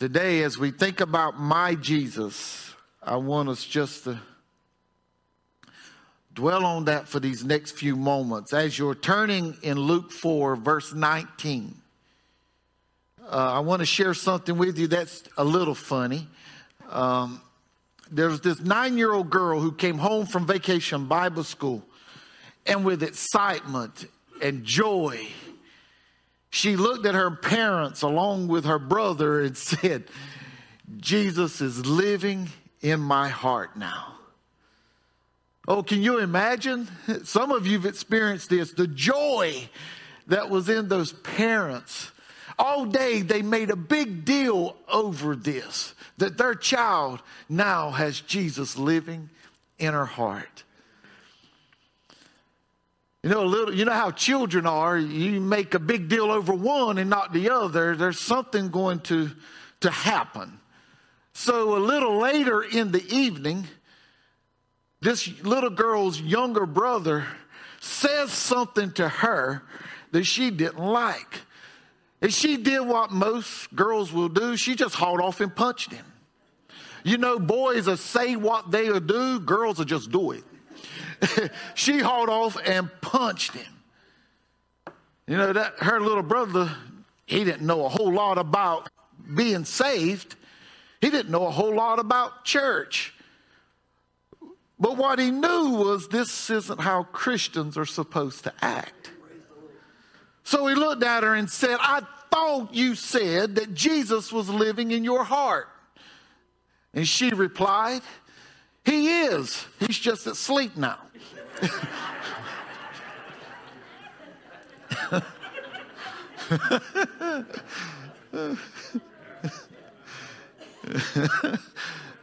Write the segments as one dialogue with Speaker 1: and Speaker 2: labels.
Speaker 1: Today, as we think about my Jesus, I want us just to dwell on that for these next few moments. As you're turning in Luke 4, verse 19, uh, I want to share something with you that's a little funny. Um, there's this nine year old girl who came home from vacation Bible school, and with excitement and joy, she looked at her parents along with her brother and said, Jesus is living in my heart now. Oh, can you imagine? Some of you've experienced this the joy that was in those parents. All day they made a big deal over this that their child now has Jesus living in her heart. You know, a little, you know how children are. You make a big deal over one and not the other. There's something going to, to happen. So a little later in the evening, this little girl's younger brother says something to her that she didn't like. And she did what most girls will do. She just hauled off and punched him. You know, boys will say what they'll do, girls will just do it. she hauled off and punched him. You know, that her little brother, he didn't know a whole lot about being saved. He didn't know a whole lot about church. But what he knew was this isn't how Christians are supposed to act. So he looked at her and said, I thought you said that Jesus was living in your heart. And she replied, He is. He's just asleep now.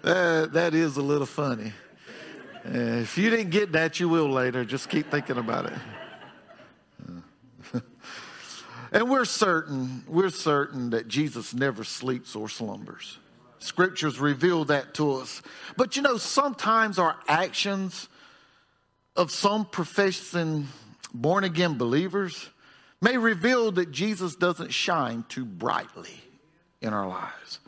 Speaker 1: that, is a little funny. Uh, if you didn't get that, you will later. Just keep thinking about it. and we're certain, we're certain that Jesus never sleeps or slumbers. Scriptures reveal that to us. But you know, sometimes our actions of some professing born again believers may reveal that Jesus doesn't shine too brightly in our lives.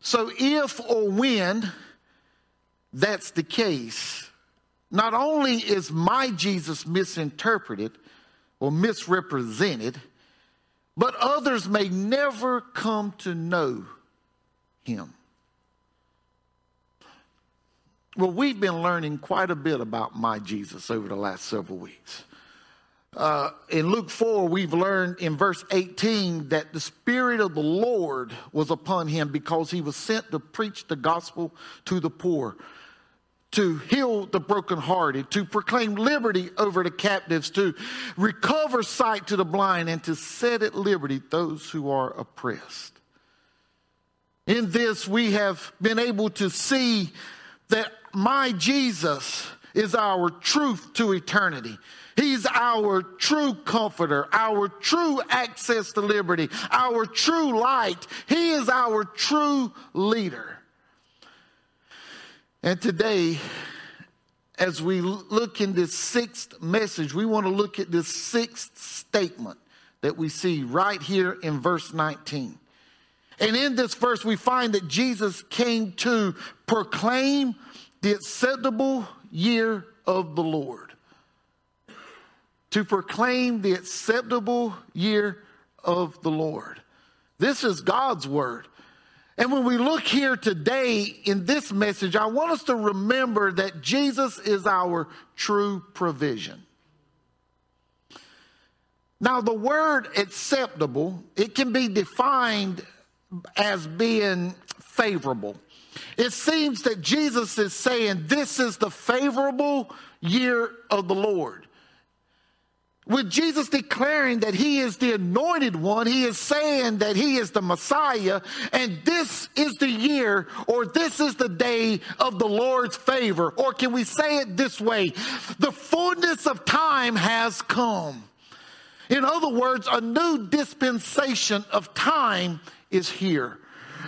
Speaker 1: So, if or when that's the case, not only is my Jesus misinterpreted or misrepresented, but others may never come to know him. Well, we've been learning quite a bit about my Jesus over the last several weeks. Uh, in Luke 4, we've learned in verse 18 that the Spirit of the Lord was upon him because he was sent to preach the gospel to the poor, to heal the brokenhearted, to proclaim liberty over the captives, to recover sight to the blind, and to set at liberty those who are oppressed. In this, we have been able to see that my Jesus is our truth to eternity. He's our true comforter, our true access to liberty, our true light. He is our true leader. And today, as we look in this sixth message, we want to look at this sixth statement that we see right here in verse 19. And in this verse, we find that Jesus came to proclaim the acceptable year of the Lord. To proclaim the acceptable year of the Lord. This is God's word. And when we look here today in this message, I want us to remember that Jesus is our true provision. Now, the word acceptable, it can be defined as being favorable. It seems that Jesus is saying this is the favorable year of the Lord. With Jesus declaring that he is the anointed one, he is saying that he is the Messiah, and this is the year or this is the day of the Lord's favor. Or can we say it this way? The fullness of time has come. In other words, a new dispensation of time is here.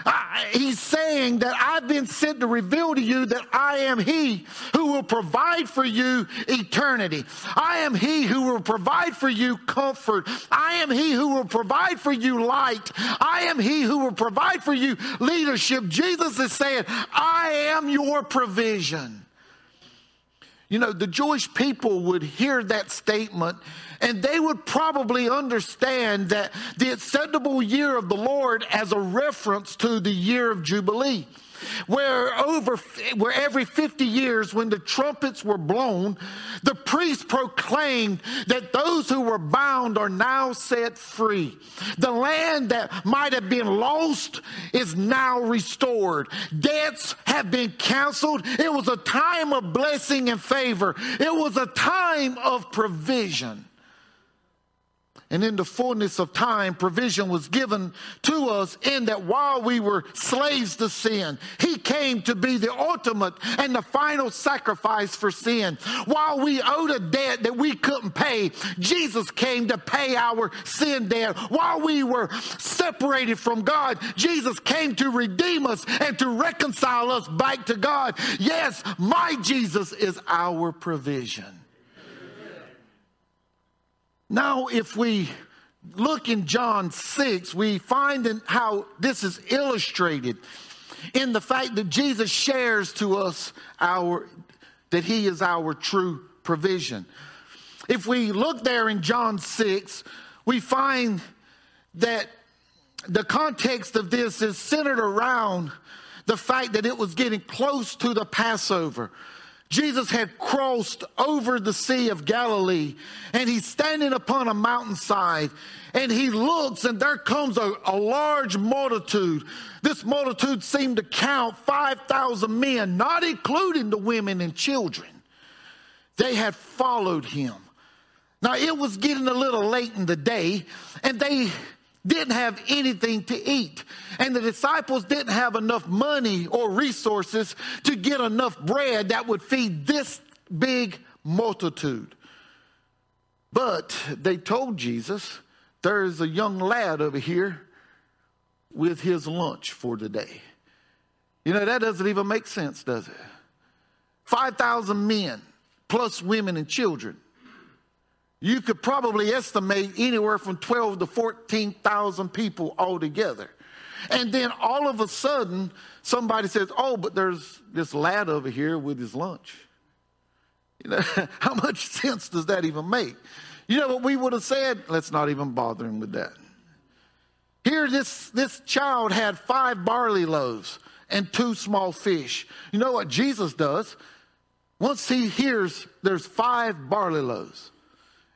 Speaker 1: I, he's saying that I've been sent to reveal to you that I am He who will provide for you eternity. I am He who will provide for you comfort. I am He who will provide for you light. I am He who will provide for you leadership. Jesus is saying, I am your provision. You know, the Jewish people would hear that statement and they would probably understand that the acceptable year of the Lord as a reference to the year of Jubilee where over where every 50 years when the trumpets were blown the priest proclaimed that those who were bound are now set free. The land that might have been lost is now restored. Debts have been canceled. It was a time of blessing and favor. It was a time of provision and in the fullness of time, provision was given to us in that while we were slaves to sin, He came to be the ultimate and the final sacrifice for sin. While we owed a debt that we couldn't pay, Jesus came to pay our sin debt. While we were separated from God, Jesus came to redeem us and to reconcile us back to God. Yes, my Jesus is our provision. Now, if we look in John 6, we find how this is illustrated in the fact that Jesus shares to us our that he is our true provision. If we look there in John 6, we find that the context of this is centered around the fact that it was getting close to the Passover. Jesus had crossed over the Sea of Galilee and he's standing upon a mountainside and he looks and there comes a, a large multitude. This multitude seemed to count 5,000 men, not including the women and children. They had followed him. Now it was getting a little late in the day and they didn't have anything to eat. And the disciples didn't have enough money or resources to get enough bread that would feed this big multitude. But they told Jesus, There's a young lad over here with his lunch for today. You know, that doesn't even make sense, does it? 5,000 men, plus women and children you could probably estimate anywhere from 12 to 14,000 people altogether. And then all of a sudden, somebody says, Oh, but there's this lad over here with his lunch. You know, how much sense does that even make? You know what we would have said? Let's not even bother him with that. Here, this, this child had five barley loaves and two small fish. You know what Jesus does? Once he hears there's five barley loaves,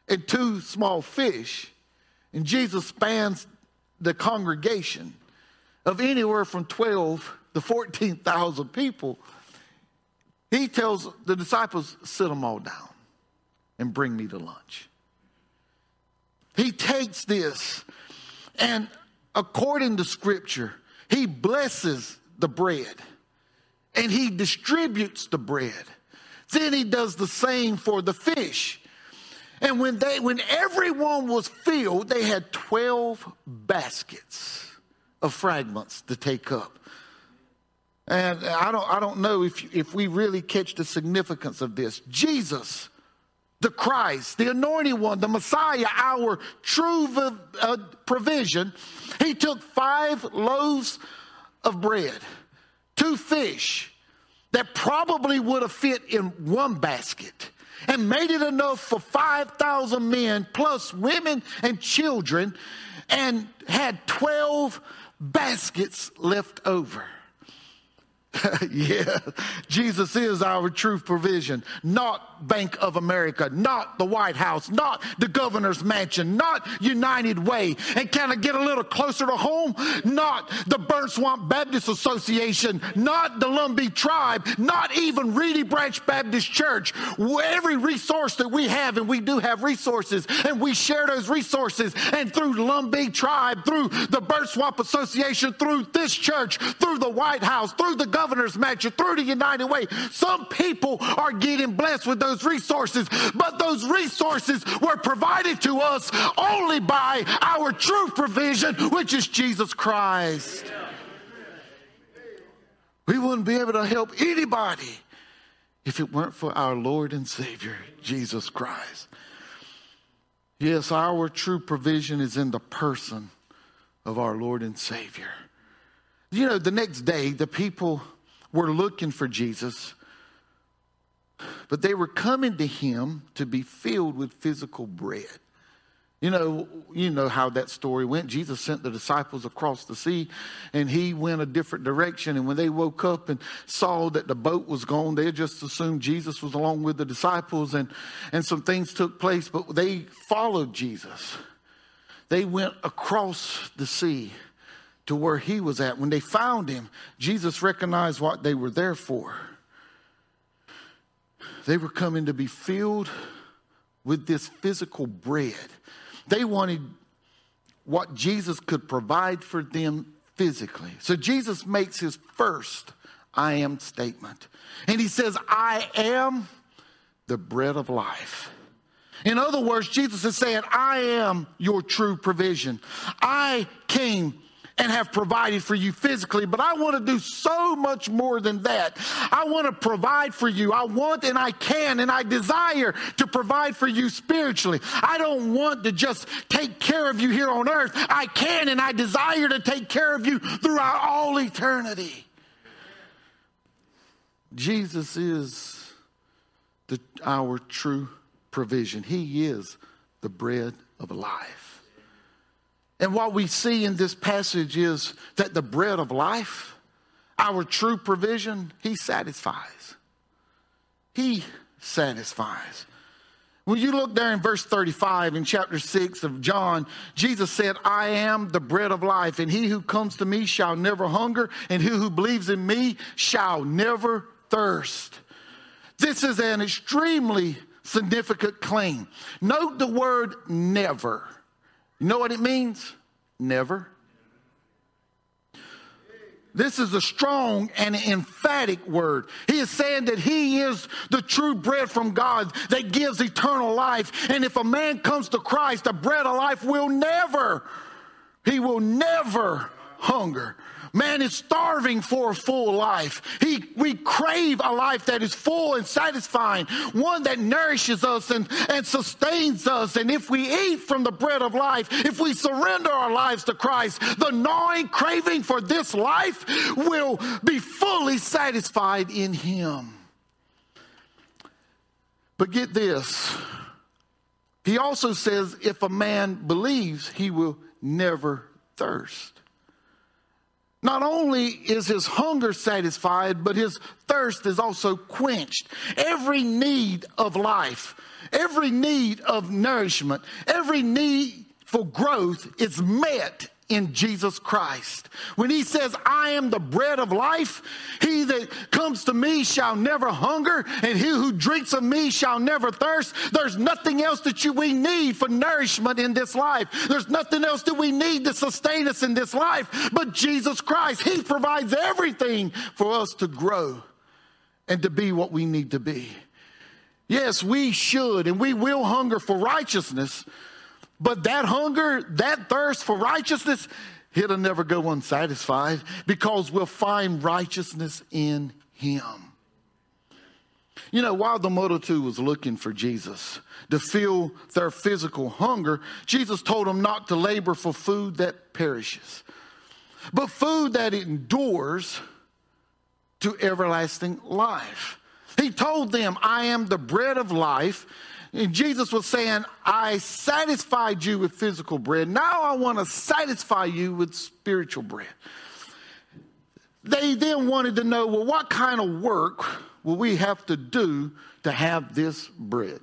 Speaker 1: and two small fish. And Jesus spans the congregation of anywhere from 12 to 14,000 people. He tells the disciples, sit them all down and bring me to lunch. He takes this and according to scripture, he blesses the bread and he distributes the bread. Then he does the same for the fish. And when they when everyone was filled, they had 12 baskets of fragments to take up. And I don't I don't know if if we really catch the significance of this. Jesus the Christ, the anointed one, the Messiah, our true uh, provision, he took five loaves of bread, two fish that probably would have fit in one basket and made it enough for 5,000 men plus women and children and had 12 baskets left over. yeah, Jesus is our true provision, not Bank of America, not the White House, not the governor's mansion, not United Way. And can I get a little closer to home? Not the Burnt Swamp Baptist Association, not the Lumbee Tribe, not even Reedy Branch Baptist Church. Every resource that we have, and we do have resources, and we share those resources, and through the Lumbee Tribe, through the Burnt Swamp Association, through this church, through the White House, through the governor's mansion, through the United Way, some people are getting blessed with those resources, but those resources were provided to us only by our true provision, which is Jesus Christ. We wouldn't be able to help anybody if it weren't for our Lord and Savior, Jesus Christ. Yes, our true provision is in the person of our Lord and Savior. You know, the next day, the people were looking for Jesus, but they were coming to him to be filled with physical bread. You know, you know how that story went. Jesus sent the disciples across the sea and he went a different direction. And when they woke up and saw that the boat was gone, they just assumed Jesus was along with the disciples and, and some things took place, but they followed Jesus. They went across the sea to where he was at. When they found him, Jesus recognized what they were there for. They were coming to be filled with this physical bread. They wanted what Jesus could provide for them physically. So Jesus makes his first I am statement. And he says, I am the bread of life. In other words, Jesus is saying, I am your true provision. I came and have provided for you physically, but I want to do so much more than that. I want to provide for you. I want and I can and I desire to provide for you spiritually. I don't want to just take care of you here on earth. I can and I desire to take care of you throughout all eternity. Jesus is the, our true provision. He is the bread of life. And what we see in this passage is that the bread of life, our true provision, He satisfies. He satisfies. When you look there in verse 35 in chapter 6 of John, Jesus said, I am the bread of life, and he who comes to me shall never hunger, and he who believes in me shall never thirst. This is an extremely significant claim. Note the word never. You know what it means? Never. This is a strong and emphatic word. He is saying that he is the true bread from God that gives eternal life. And if a man comes to Christ, the bread of life will never, he will never hunger. Man is starving for a full life. He, we crave a life that is full and satisfying, one that nourishes us and, and sustains us. And if we eat from the bread of life, if we surrender our lives to Christ, the gnawing craving for this life will be fully satisfied in Him. But get this. He also says, if a man believes, he will never thirst. Not only is his hunger satisfied, but his thirst is also quenched. Every need of life, every need of nourishment, every need for growth is met in Jesus Christ. When he says, I am the bread of life, he that comes to me shall never hunger, and he who drinks of me shall never thirst. There's nothing else that you, we need for nourishment in this life. There's nothing else that we need to sustain us in this life but Jesus Christ. He provides everything for us to grow and to be what we need to be. Yes, we should and we will hunger for righteousness but that hunger, that thirst for righteousness, it'll never go unsatisfied because we'll find righteousness in Him. You know, while the multitude was looking for Jesus to fill their physical hunger, Jesus told them not to labor for food that perishes, but food that endures to everlasting life. He told them, I am the bread of life. And Jesus was saying, I satisfied you with physical bread. Now I want to satisfy you with spiritual bread. They then wanted to know, well, what kind of work will we have to do to have this bread?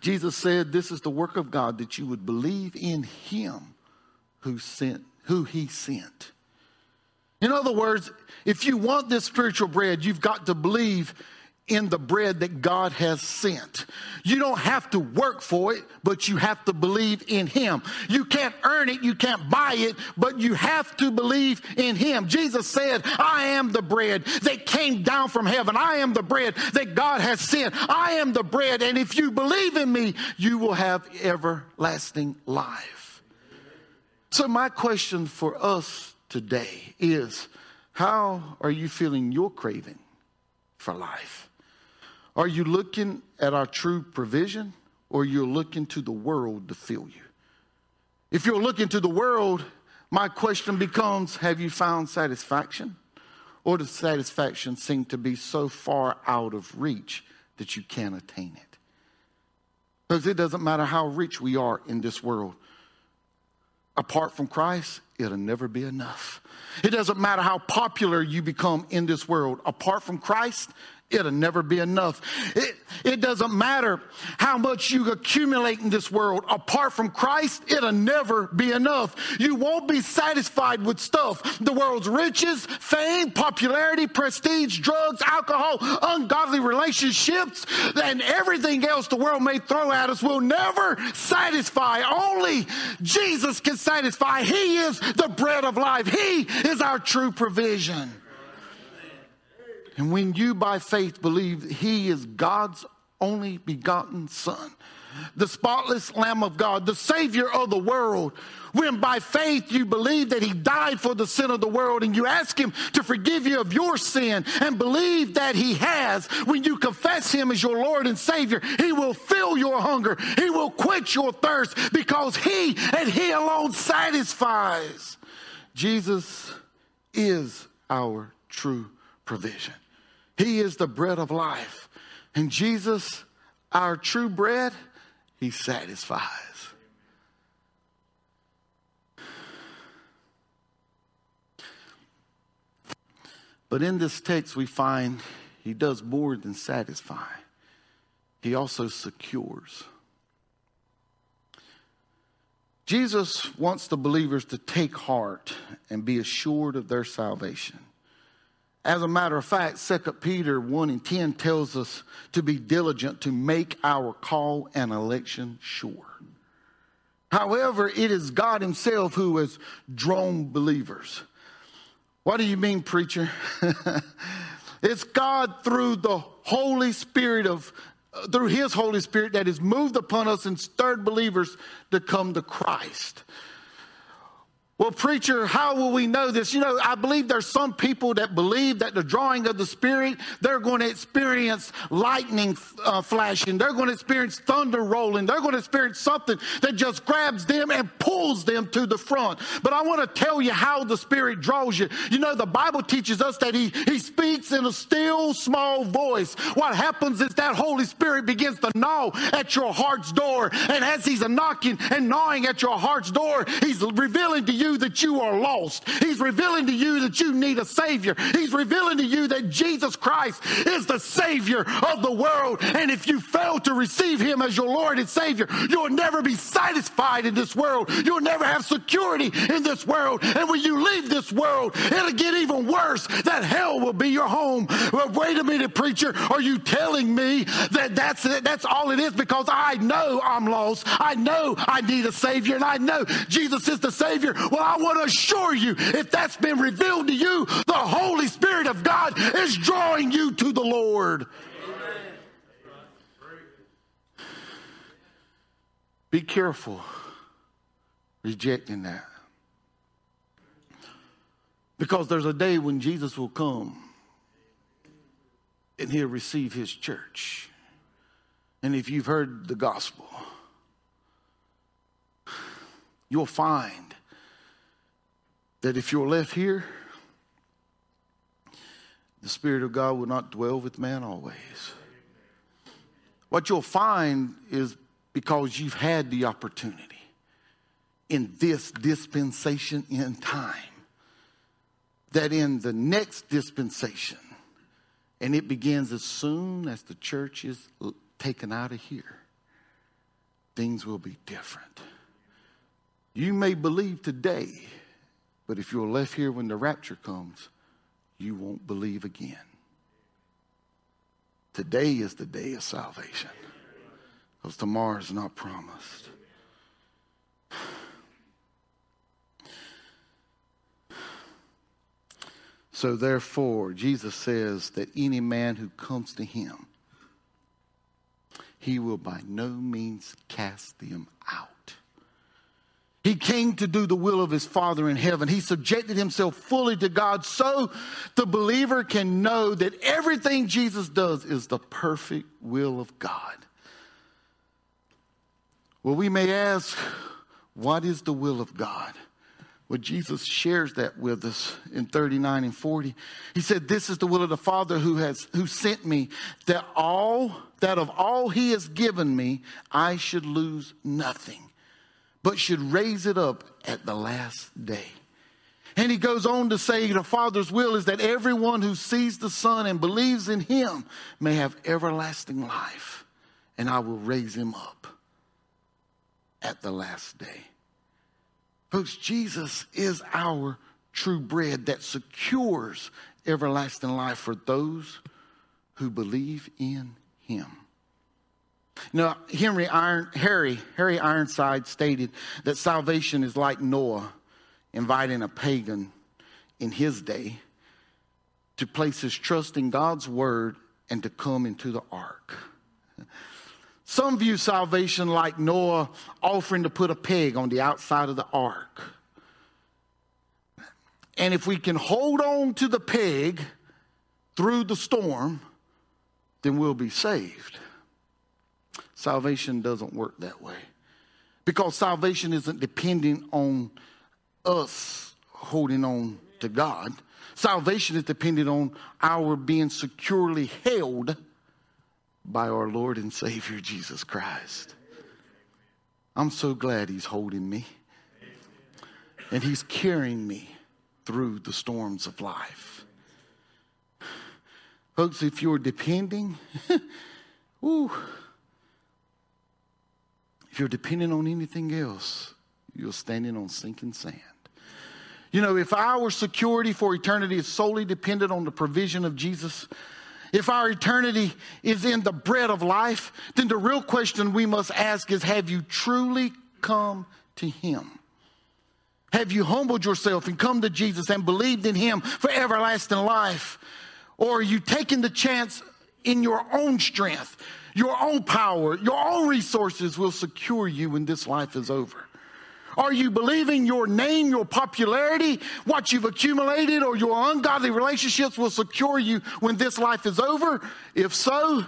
Speaker 1: Jesus said, This is the work of God that you would believe in him who sent, who he sent. In other words, if you want this spiritual bread, you've got to believe in the bread that God has sent. You don't have to work for it, but you have to believe in Him. You can't earn it, you can't buy it, but you have to believe in Him. Jesus said, I am the bread that came down from heaven. I am the bread that God has sent. I am the bread, and if you believe in me, you will have everlasting life. So, my question for us today is How are you feeling your craving for life? Are you looking at our true provision or you're looking to the world to fill you? If you're looking to the world, my question becomes Have you found satisfaction? Or does satisfaction seem to be so far out of reach that you can't attain it? Because it doesn't matter how rich we are in this world. Apart from Christ, it'll never be enough. It doesn't matter how popular you become in this world. Apart from Christ, it'll never be enough. It, it doesn't matter how much you accumulate in this world. Apart from Christ, it'll never be enough. You won't be satisfied with stuff. The world's riches, fame, popularity, prestige, drugs, alcohol, ungodly relationships, and everything else the world may throw at us will never satisfy. Only Jesus can satisfy. He is the bread of life. He is our true provision. And when you by faith believe he is God's only begotten Son, the spotless Lamb of God, the Savior of the world, when by faith you believe that He died for the sin of the world and you ask Him to forgive you of your sin and believe that He has, when you confess Him as your Lord and Savior, He will fill your hunger. He will quench your thirst because He and He alone satisfies. Jesus is our true provision. He is the bread of life. And Jesus, our true bread, He satisfies. But in this text, we find He does more than satisfy, He also secures. Jesus wants the believers to take heart and be assured of their salvation. As a matter of fact, 2 Peter 1 and 10 tells us to be diligent to make our call and election sure. However, it is God Himself who has drawn believers. What do you mean, preacher? it's God through the Holy Spirit of uh, through his Holy Spirit that has moved upon us and stirred believers to come to Christ. Well, preacher, how will we know this? You know, I believe there's some people that believe that the drawing of the Spirit, they're going to experience lightning uh, flashing. They're going to experience thunder rolling. They're going to experience something that just grabs them and pulls them to the front. But I want to tell you how the Spirit draws you. You know, the Bible teaches us that He, he speaks in a still small voice. What happens is that Holy Spirit begins to gnaw at your heart's door. And as He's knocking and gnawing at your heart's door, He's revealing to you that you are lost. He's revealing to you that you need a Savior. He's revealing to you that Jesus Christ is the Savior of the world. And if you fail to receive Him as your Lord and Savior, you'll never be satisfied in this world. You'll never have security in this world. And when you leave this world, it'll get even worse. That hell will be your home. Well, wait a minute, preacher. Are you telling me that that's it? That's all it is? Because I know I'm lost. I know I need a Savior, and I know Jesus is the Savior. Well, I want to assure you, if that's been revealed to you, the Holy Spirit of God is drawing you to the Lord. Be careful rejecting that. Because there's a day when Jesus will come and he'll receive his church. And if you've heard the gospel, you'll find that if you're left here, the Spirit of God will not dwell with man always. What you'll find is because you've had the opportunity in this dispensation in time, that in the next dispensation, and it begins as soon as the church is taken out of here, things will be different. You may believe today but if you're left here when the rapture comes, you won't believe again. Today is the day of salvation because tomorrow is not promised. So, therefore, Jesus says that any man who comes to him, he will by no means cast them. He came to do the will of his Father in heaven. He subjected himself fully to God so the believer can know that everything Jesus does is the perfect will of God. Well, we may ask, what is the will of God? Well, Jesus shares that with us in 39 and 40. He said, This is the will of the Father who has who sent me, that all that of all he has given me, I should lose nothing, but should raise it up at the last day. And he goes on to say the Father's will is that everyone who sees the Son and believes in him may have everlasting life, and I will raise him up at the last day. Folks, Jesus is our true bread that secures everlasting life for those who believe in him. Now, Henry Iron, Harry, Harry Ironside stated that salvation is like Noah inviting a pagan in his day to place his trust in God's word and to come into the ark. Some view salvation like Noah offering to put a peg on the outside of the ark. And if we can hold on to the peg through the storm, then we'll be saved. Salvation doesn't work that way because salvation isn't depending on us holding on to God. Salvation is dependent on our being securely held by our Lord and Savior Jesus Christ. I'm so glad He's holding me and He's carrying me through the storms of life. Folks, if you're depending, ooh, if you're depending on anything else, you're standing on sinking sand. You know, if our security for eternity is solely dependent on the provision of Jesus, if our eternity is in the bread of life, then the real question we must ask is Have you truly come to Him? Have you humbled yourself and come to Jesus and believed in Him for everlasting life? Or are you taking the chance in your own strength, your own power, your own resources will secure you when this life is over? Are you believing your name, your popularity, what you've accumulated, or your ungodly relationships will secure you when this life is over? If so,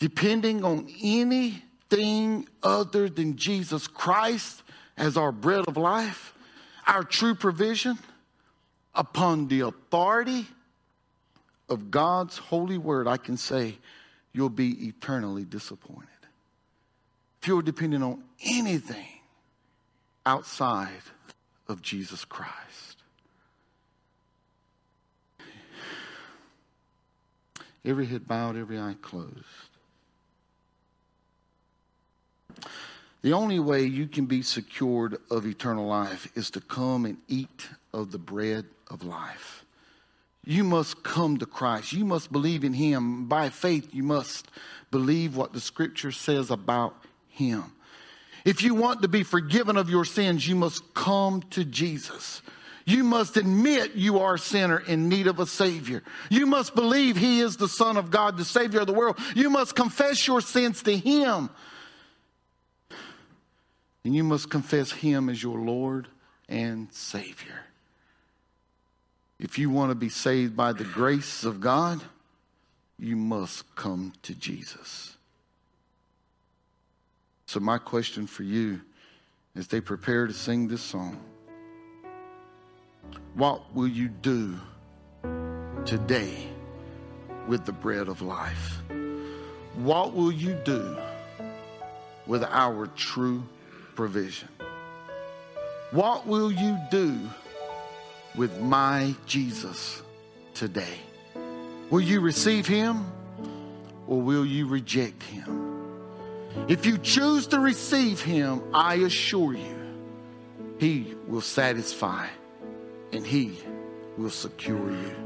Speaker 1: depending on anything other than Jesus Christ as our bread of life, our true provision, upon the authority of God's holy word, I can say you'll be eternally disappointed if you're depending on anything outside of Jesus Christ. Every head bowed, every eye closed. The only way you can be secured of eternal life is to come and eat of the bread of life. You must come to Christ. You must believe in Him. By faith, you must believe what the Scripture says about him. If you want to be forgiven of your sins, you must come to Jesus. You must admit you are a sinner in need of a Savior. You must believe He is the Son of God, the Savior of the world. You must confess your sins to Him. And you must confess Him as your Lord and Savior. If you want to be saved by the grace of God, you must come to Jesus. So, my question for you as they prepare to sing this song what will you do today with the bread of life? What will you do with our true provision? What will you do with my Jesus today? Will you receive him or will you reject him? If you choose to receive him, I assure you, he will satisfy and he will secure you.